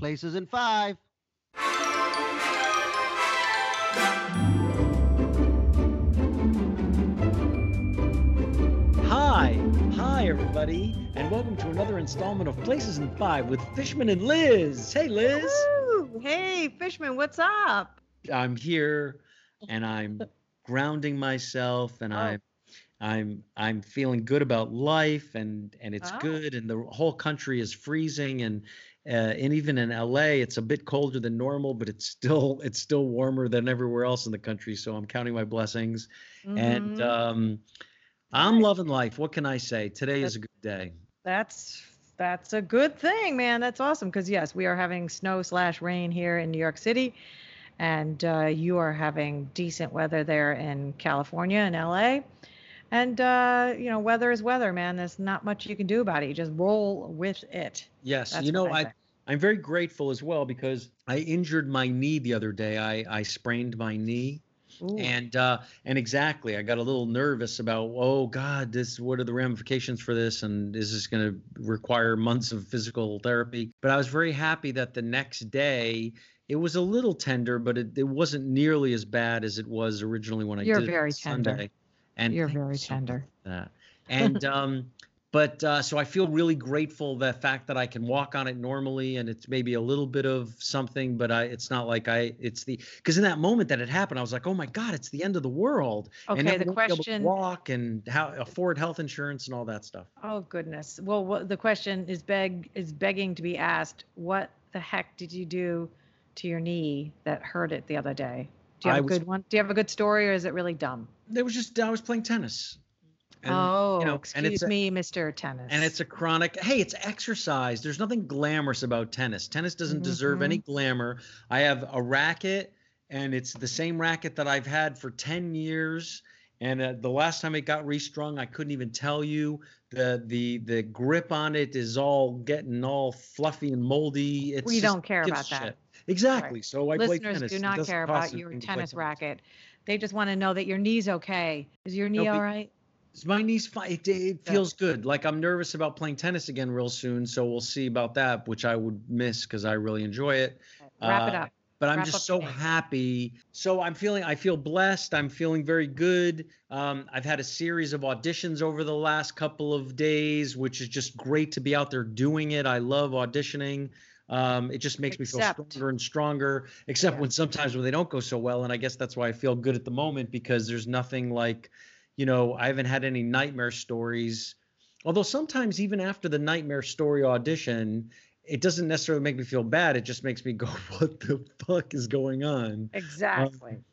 Places in five. Hi, hi, everybody, and welcome to another installment of Places in Five with Fishman and Liz. Hey, Liz. Woo! Hey, Fishman, what's up? I'm here, and I'm grounding myself, and Oh. I'm, I'm, I'm feeling good about life, and and it's Oh. good, and the whole country is freezing, and uh, and even in LA, it's a bit colder than normal, but it's still it's still warmer than everywhere else in the country. So I'm counting my blessings, and Mhm. um, I'm loving life. What can I say? Today is a good day. that's that's a good thing, man. That's awesome. Because yes, we are having snow slash rain here in New York City, and uh, you are having decent weather there in California and LA. And uh, you know, weather is weather, man. There's not much you can do about it. You just roll with it. Yes, That's you know, I I. I'm very grateful as well because I injured my knee the other day. I, I sprained my knee, Ooh. and uh, and exactly, I got a little nervous about, oh God, this what are the ramifications for this, and is this going to require months of physical therapy? But I was very happy that the next day it was a little tender, but it, it wasn't nearly as bad as it was originally when I You're did it very tender. Sunday. And You're very tender. that. And um, but uh, so I feel really grateful the fact that I can walk on it normally, and it's maybe a little bit of something, but I it's not like I it's the because in that moment that it happened, I was like, oh my god, it's the end of the world. and Okay, the I able to question. walk and how afford health insurance and all that stuff. Oh goodness. Well, what, the question is beg is begging to be asked. What the heck did you do to your knee that hurt it the other day? Do you I have a was- good one? Do you have a good story, or is it really dumb? There was just I was playing tennis. And, oh, you know, excuse and it's a- me, Mr. Tennis. And it's a chronic. Hey, it's exercise. There's nothing glamorous about tennis. Tennis doesn't deserve any Mm-hmm. glamour. I have a racket, and it's the same racket that I've had for 10 years. And uh, the last time it got restrung, I couldn't even tell you. the the The grip on it is all getting all fluffy and moldy. It's We don't care about that. shit. Exactly. So I play listeners do not care about your tennis racket. They just want to know that your knee's okay. Is your knee No, all right? My knee's fine. It, it feels good. Like I'm nervous about playing tennis again real soon, so we'll see about that, which I would miss because I really enjoy it. Wrap it Uh, up. But I'm Wrap just so happy. So I'm feeling. I feel blessed. I'm feeling very good. Um, I've had a series of auditions over the last couple of days, which is just great to be out there doing it. I love auditioning. Um, it just makes me feel stronger and stronger. Except Yeah. when sometimes when they don't go so well, and I guess that's why I feel good at the moment because there's nothing like you know, I haven't had any nightmare stories. Although sometimes, even after the nightmare story audition, it doesn't necessarily make me feel bad. It just makes me go, "What the fuck is going on?" Exactly. Um,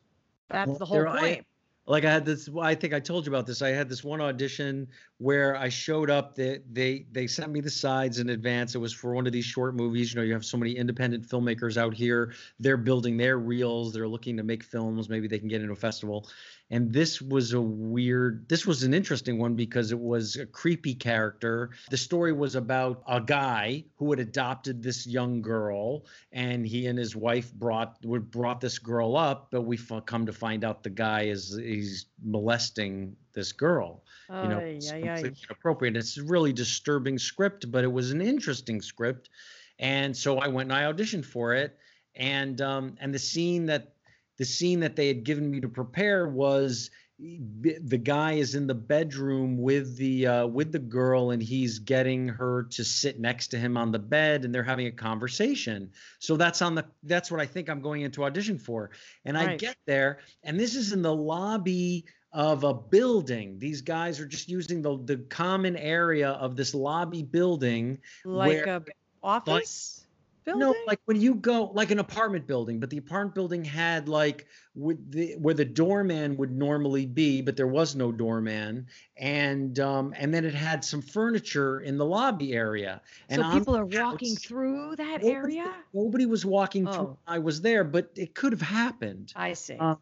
That's well, the whole there I- point. Like I had this. I think I told you about this. I had this one audition where I showed up. They they they sent me the sides in advance. It was for one of these short movies. You know, you have so many independent filmmakers out here. They're building their reels. They're looking to make films. Maybe they can get into a festival. And this was a weird. This was an interesting one because it was a creepy character. The story was about a guy who had adopted this young girl, and he and his wife brought would brought this girl up. But we f- come to find out the guy is he's molesting this girl you know, it's ay. completely inappropriate. It's a really disturbing script, but it was an interesting script, and so I went and I auditioned for it, and um, and the scene that the scene that they had given me to prepare was the guy is in the bedroom with the uh, with the girl and he's getting her to sit next to him on the bed and they're having a conversation. So that's on the that's what i think i'm going into audition for. And i get there and this is in the lobby of a building. These guys are just using the the common area of this lobby building like where- a office building. no, like when you go like an apartment building, but the apartment building had like with the where the doorman would normally be, but there was no doorman, and um and then it had some furniture in the lobby area. And so people are walking through that nobody- area. Nobody was walking through. Oh. I was there, but it could have happened. I see. Uh,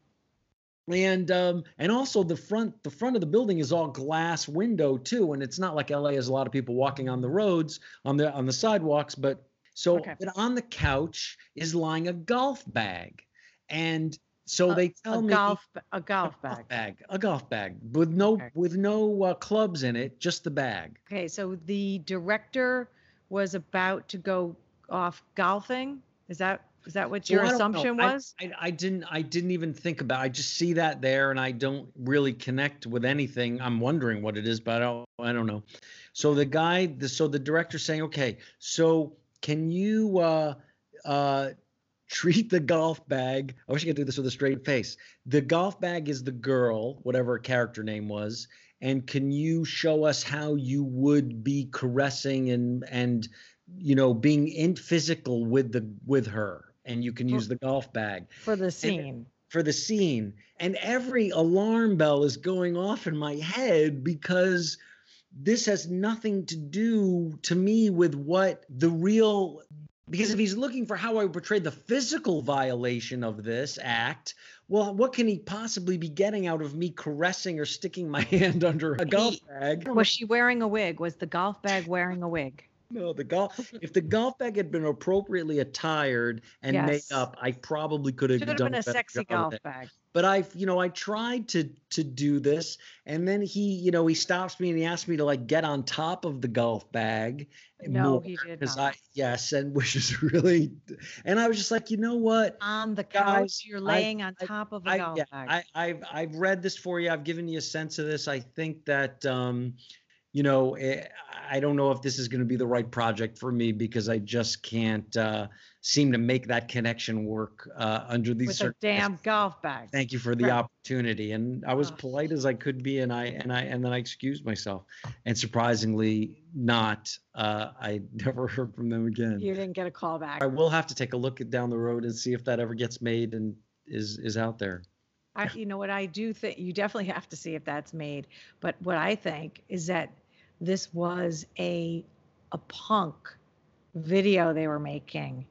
and um and also the front the front of the building is all glass window too and it's not like LA has a lot of people walking on the roads on the on the sidewalks but so Okay. but on the couch is lying a golf bag and so A- they tell a me golf a a golf golf bag. bag a golf bag with no Okay. with no uh, clubs in it just the bag Okay, so the director was about to go off golfing? Is that is that what your Well, assumption I- was? I, I didn't I didn't even think about. I just see that there, and I don't really connect with anything. I'm wondering what it is, but I don't I don't know. So the guy, the, so the director saying, okay, so can you uh, uh, treat the golf bag? I wish I could do this with a straight face. The golf bag is the girl, whatever her character name was, and can you show us how you would be caressing and and you know being in physical with the with her and you can use the golf bag For the scene. for the scene and every alarm bell is going off in my head because this has nothing to do to me with what the real because if he's looking for how I portrayed the physical violation of this act, well, what can he possibly be getting out of me caressing or sticking my hand under a golf He- bag? Was she wearing a wig? Was the golf bag wearing a wig? No, the golf. If the golf bag had been appropriately attired and made up, I probably could have Should have done been a better sexy golf bag. But I, you know, I tried to to do this, and then he, you know, he stops me and he asks me to like get on top of the golf bag. No, he did not. I, yes, and which is really, and I was just like, you know what? On the Guys, couch, you're I- laying on I- top of a I, golf yeah, bag. I, I've I've read this for you. I've given you a sense of this. I think that um, you know, eh, I don't know if this is going to be the right project for me because I just can't uh, seem to make that connection work uh, under these with circumstances. damn golf bag. Thank you for the Right. opportunity, and I was Ugh. polite as I could be, and I and I and then I excused myself, and surprisingly, not. Uh, I never heard from them again. You didn't get a call back. I will have to take a look at down the road and see if that ever gets made and is is out there. I, you know what I do think you definitely have to see if that's made. But what I think is that this was a a punk video they were making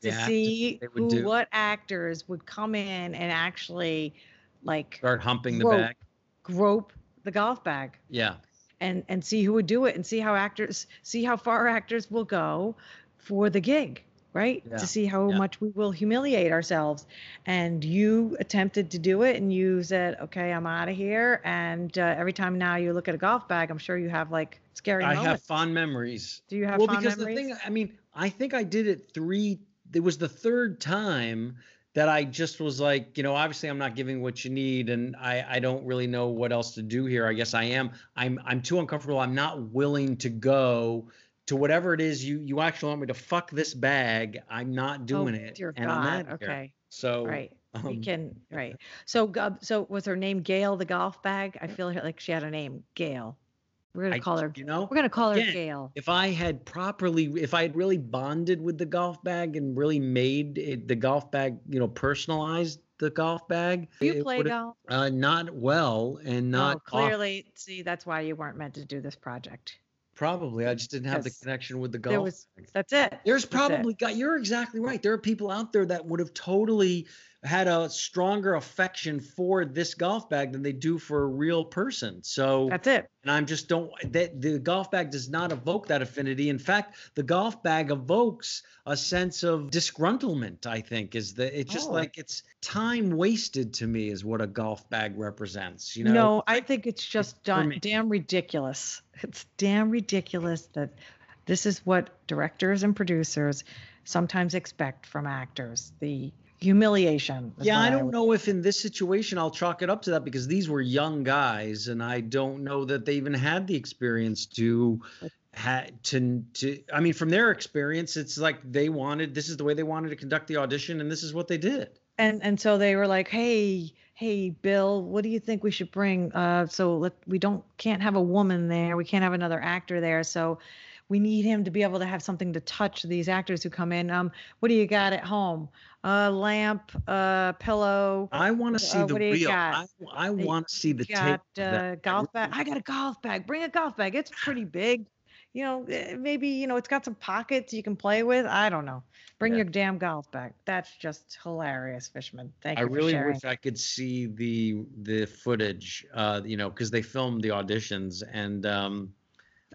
to Yeah, see who do. what actors would come in and actually like Start humping the bag. grope the golf bag Yeah. and and see who would do it and see how actors see how far actors will go for the gig right Yeah, to see how yeah. much we will humiliate ourselves and you attempted to do it and you said okay i'm out of here and uh, every time now you look at a golf bag i'm sure you have like scary I have fond memories. do you have well, fond because memories? the thing, I mean, I think I did it three. It was the third time that I just was like, you know, obviously I'm not giving what you need, and I I don't really know what else to do here. I guess I am. I'm I'm too uncomfortable. I'm not willing to go to whatever it is you you actually want me to fuck this bag. I'm not doing oh, it. dear and god not here. okay So right we um, can right so go- so was her name gail the golf bag i feel like she had a name gail we're gonna I- call her you know, we're gonna call her again, gail if I had properly, if I had really bonded with the golf bag and really made it, the golf bag, you know, personalized the golf bag, Do you play golf Uh, not well and not off- clearly. See, that's why you weren't meant to do this project. Probably. I just didn't have the connection with the there was- That's it. There's That's it. probably got. You're exactly right. There are people out there that would have totally had a stronger affection for this golf bag than they do for a real person. So That's it. and I'm just don't that the golf bag does not evoke that affinity. In fact, the golf bag evokes a sense of disgruntlement. I think is that it's just Oh. like it's time wasted to me is what a golf bag represents. You know, no, I think it's just da- damn ridiculous. It's damn ridiculous that this is what directors and producers sometimes expect from actors. The humiliation. yeah, I don't would- know if in this situation I'll chalk it up to that because these were young guys, and I don't know that they even had the experience to had to to. I mean, from their experience, it's like they wanted. This is the way they wanted to conduct the audition, and this is what they did. and and so they were like hey hey bill what do you think we should bring uh so let we don't can't have a woman there we can't have another actor there so we need him to be able to have something to touch these actors who come in um what do you got at home a lamp a pillow I want to see Uh, the what do you real. got? I, I want to see the tape. got that. a golf bag i got a golf bag bring a golf bag it's pretty big you know eh, maybe you know it's got some pockets you can play with i don't know bring Yeah. your damn golf bag that's just hilarious fishman thank I you I really wish I could see the the footage. Uh, you know, because they filmed the auditions, and um,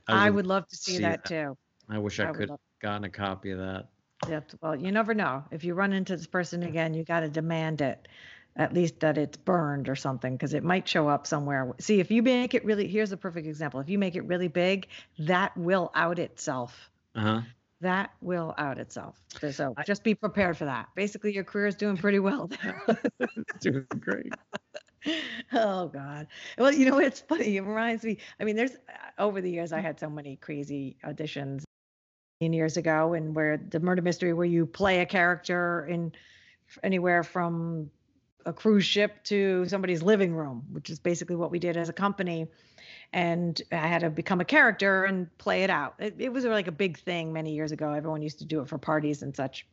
I would love to see, see that, that. too. I wish I I could love- gotten a copy of that. Yep. Well, you never know. If you run into this person again, you got to demand it, at least that it's burned or something, because it might show up somewhere. See, if you make it really, here's a perfect example. If you make it really big, that will out itself. Uh huh. that will out itself. So, I- just be prepared for that. Basically, your career is doing pretty well there. Doing great. oh God. Well, you know it's funny. It reminds me. I mean, there's uh, over the years I had so many crazy auditions. Years ago, and where the murder mystery, where you play a character in anywhere from a cruise ship to somebody's living room, which is basically what we did as a company. And I had to become a character and play it out. It, it was like a big thing many years ago. Everyone used to do it for parties and such.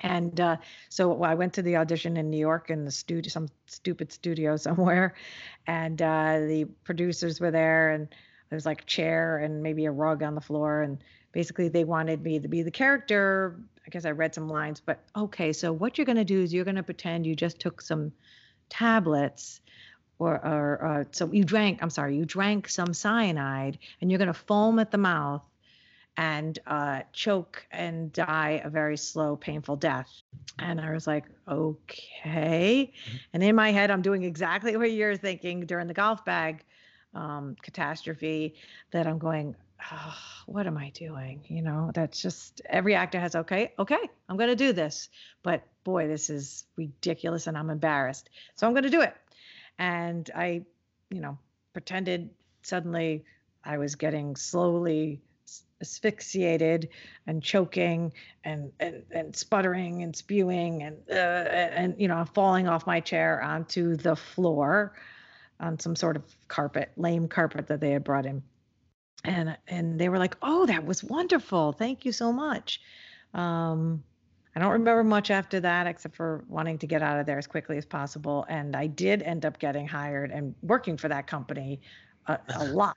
And uh, so I went to the audition in New York in the studio, some stupid studio somewhere, and uh, the producers were there, and there was like a chair and maybe a rug on the floor, and basically they wanted me to be the character. I guess I read some lines, but okay, so what you're gonna do is you're gonna pretend you just took some tablets. Or, or uh, so you drank, I'm sorry, you drank some cyanide and you're going to foam at the mouth and uh, choke and die a very slow, painful death. And I was like, okay. And in my head, I'm doing exactly what you're thinking during the golf bag um, catastrophe that I'm going, oh, what am I doing? You know, that's just every actor has, okay, okay, I'm going to do this. But boy, this is ridiculous and I'm embarrassed. So I'm going to do it. And I, you know, pretended suddenly I was getting slowly asphyxiated and choking and and, and sputtering and spewing and uh, and you know falling off my chair onto the floor on some sort of carpet lame carpet that they had brought in. And and they were like oh that was wonderful. Thank you so much. Um I don't remember much after that except for wanting to get out of there as quickly as possible. And I did end up getting hired and working for that company a, a lot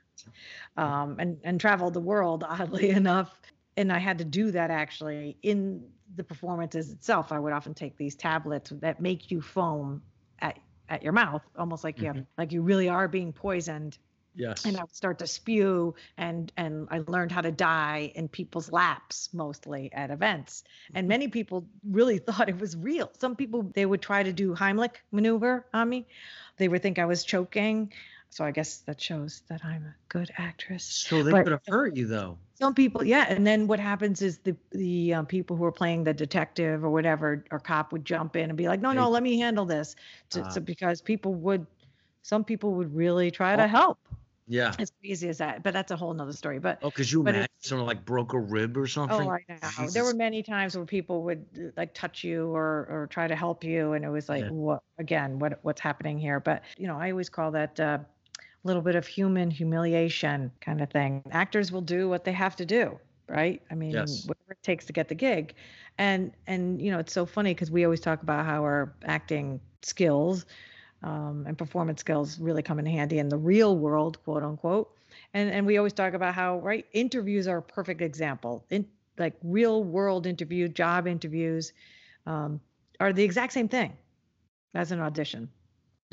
um, and, and traveled the world, oddly enough. And I had to do that actually in the performances itself. I would often take these tablets that make you foam at, at your mouth, almost like you have, like you really are being poisoned Yes. and I would start to spew and and I learned how to die in people's laps mostly at events. And many people really thought it was real. Some people they would try to do Heimlich maneuver on me. They would think I was choking. So I guess that shows that I'm a good actress. so they but- could have hurt you though. Some people, yeah, and then what happens is the the um, people who are playing the detective or whatever or cop would jump in and be like, "No, no, let me handle this," to, Ah. so because people would, some people would really try to Oh. help. Yeah. As easy as that, but that's a whole nother story. But Oh, could you imagine someone like broke a rib or something? Oh, I know. There were many times where people would uh, like touch you or or try to help you, and it was like, Yeah. what again? What what's happening here? But you know, I always call that uh, little bit of human humiliation kind of thing. Actors will do what they have to do, right? I mean, Yes. whatever it takes to get the gig, and and you know, it's so funny because we always talk about how our acting skills um, and performance skills really come in handy in the real world, quote unquote. And and we always talk about how right interviews are a perfect example. In like real world interview, job interviews, um, are the exact same thing as an audition.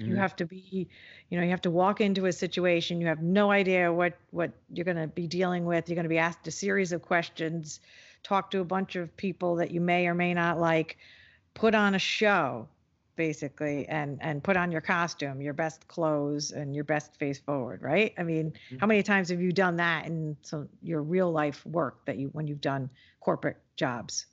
You Mhm. have to be, you know, you have to walk into a situation. You have no idea what what you're going to be dealing with. You're going to be asked a series of questions, talk to a bunch of people that you may or may not like, put on a show, basically, and and put on your costume, your best clothes, and your best face forward. Right? I mean, Mm-hmm. how many times have you done that in some your real life work that you when you've done corporate jobs?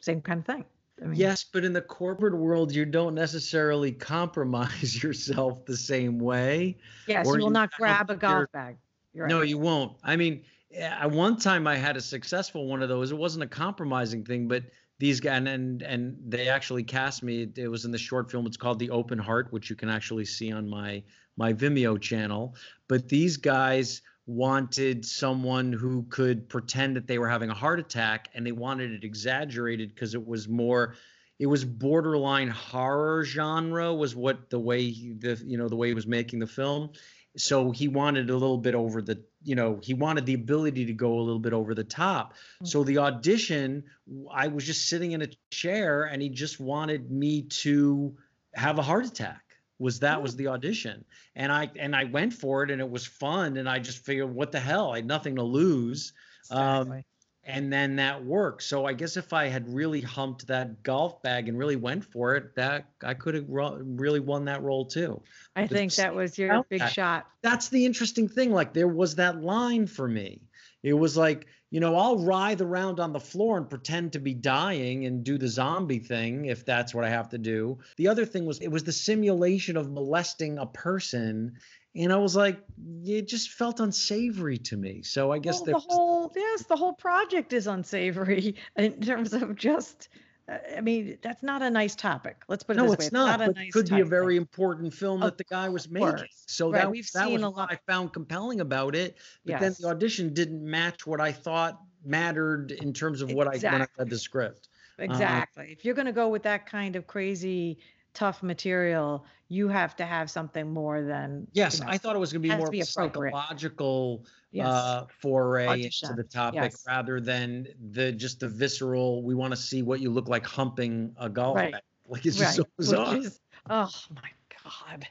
Same kind of thing. I mean, Yes, but in the corporate world, you don't necessarily compromise yourself the same way. Yes, or you will not grab a golf bag. You're No, you won't. I mean, eh, at one time I had a successful one of those. It wasn't a compromising thing, but these guys and and, and they actually cast me. It was in the short film. It's called The Open Heart, which you can actually see on my my Vimeo channel. But these guys wanted someone who could pretend that they were having a heart attack, and they wanted it exaggerated because it was more. It was borderline horror genre was what the way he, the you know the way he was making the film. So he wanted a little bit over the you know he wanted the ability to go a little bit over the top. Mm. So the audition i was just sitting in a chair and he just wanted me to have a heart attack was that was the audition and i and i went for it and it was fun and i just figured what the hell i had nothing to lose um, and then that worked so i guess if i had really humped that golf bag and really went for it that i could have ro- really won that role too I but think that was your big that. shot. that's the interesting thing. Like there was that line for me. It was like, you know, I'll writhe around on the floor and pretend to be dying and do the zombie thing if that's what I have to do. The other thing was it was the simulation of molesting a person. And I was like, it just felt unsavory to me. So I guess well, the whole yes, the whole project is unsavory in terms of just. Uh, I mean, that's not a nice topic. Let's put it no, this way. it's not. a but nice it could be a very important film that the guy was making. So Right, that, we've that seen was a what lot- I found compelling about it. But then the audition didn't match what I thought mattered in terms of what I when I read the script. Exactly. if you're going to go with that kind of crazy, tough material, you have to have something more than. Yes, you know, I thought it was going to be more to be psychological Yes. uh, foray Audition, into the topic yes. rather than the just the visceral. We want to see what you look like humping a golf Right. bag. Like it's just so bizarre. is- oh my God.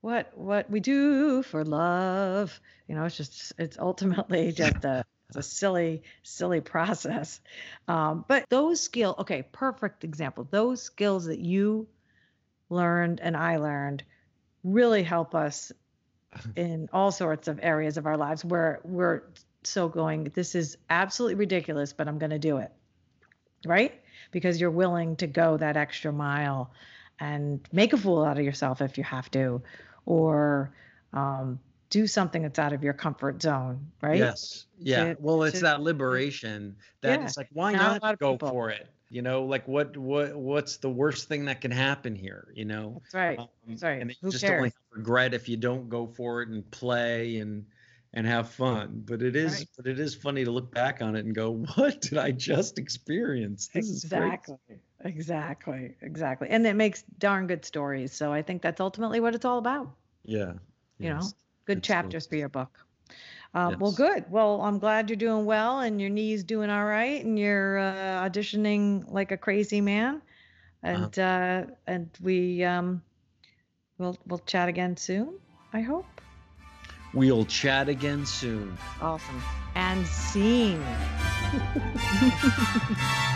What what we do for love, you know, it's just it's ultimately just a it's a silly silly process. Um, but those skill, okay, perfect example. Those skills that you learned and I learned really help us in all sorts of areas of our lives where we're so going, this is absolutely ridiculous, but I'm going to do it. Right? Because you're willing to go that extra mile and make a fool out of yourself if you have to, or um, do something that's out of your comfort zone. Right? Yes. Yeah. To- well, it's to- that liberation that Yeah, it's like, why not not go people. for it? You know, like what what what's the worst thing that can happen here? You know, That's right. Um, That's right. and you Who just only cares? have regret if you don't go for it and play and and have fun. But it is Right. but it is funny to look back on it and go, what did I just experience? This is crazy. Exactly. Exactly. Exactly. And it makes darn good stories. So I think that's ultimately what it's all about. Yeah. You know, yes. Good Good stories. chapters for your book. Um, Well, good. Well, I'm glad you're doing well and your knee's doing all right and you're uh, auditioning like a crazy man. And uh, and we um, we'll we'll chat again soon. I hope. We'll chat again soon. Awesome. And scene.